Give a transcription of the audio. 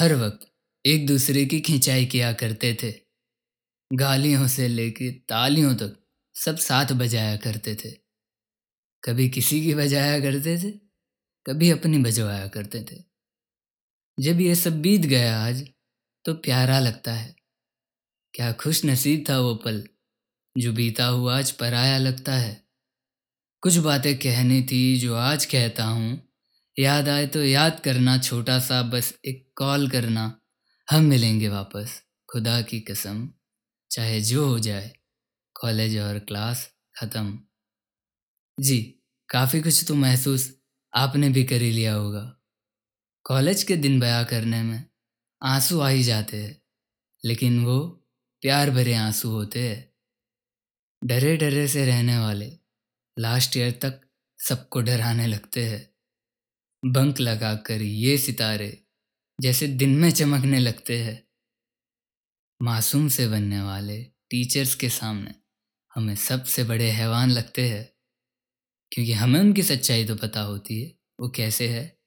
हर वक्त एक दूसरे की खिंचाई किया करते थे। गालियों से लेकर तालियों तक सब साथ बजाया करते थे। कभी किसी की बजाया करते थे, कभी अपनी बजवाया करते थे। जब ये सब बीत गया आज तो प्यारा लगता है। क्या खुश नसीब था वो पल, जो बीता हुआ आज पराया लगता है। कुछ बातें कहनी थी जो आज कहता हूँ याद आए तो याद करना छोटा सा, बस एक कॉल करना। हम मिलेंगे वापस। खुदा की कसम। चाहे जो हो जाए। कॉलेज और क्लास ख़त्म। जी, काफ़ी कुछ तो महसूस आपने भी कर ही लिया होगा। कॉलेज के दिन बया करने में आँसू आ ही जाते हैं। लेकिन वो प्यार भरे आँसू होते हैं। डरे डरे से रहने वाले लास्ट ईयर तक सबको डराने लगते हैं। बंक लगाकर ये सितारे जैसे दिन में चमकने लगते हैं। मासूम से बनने वाले टीचर्स के सामने हमें सबसे बड़े हैवान लगते हैं, क्योंकि हमें उनकी सच्चाई तो पता होती है, वो कैसे है।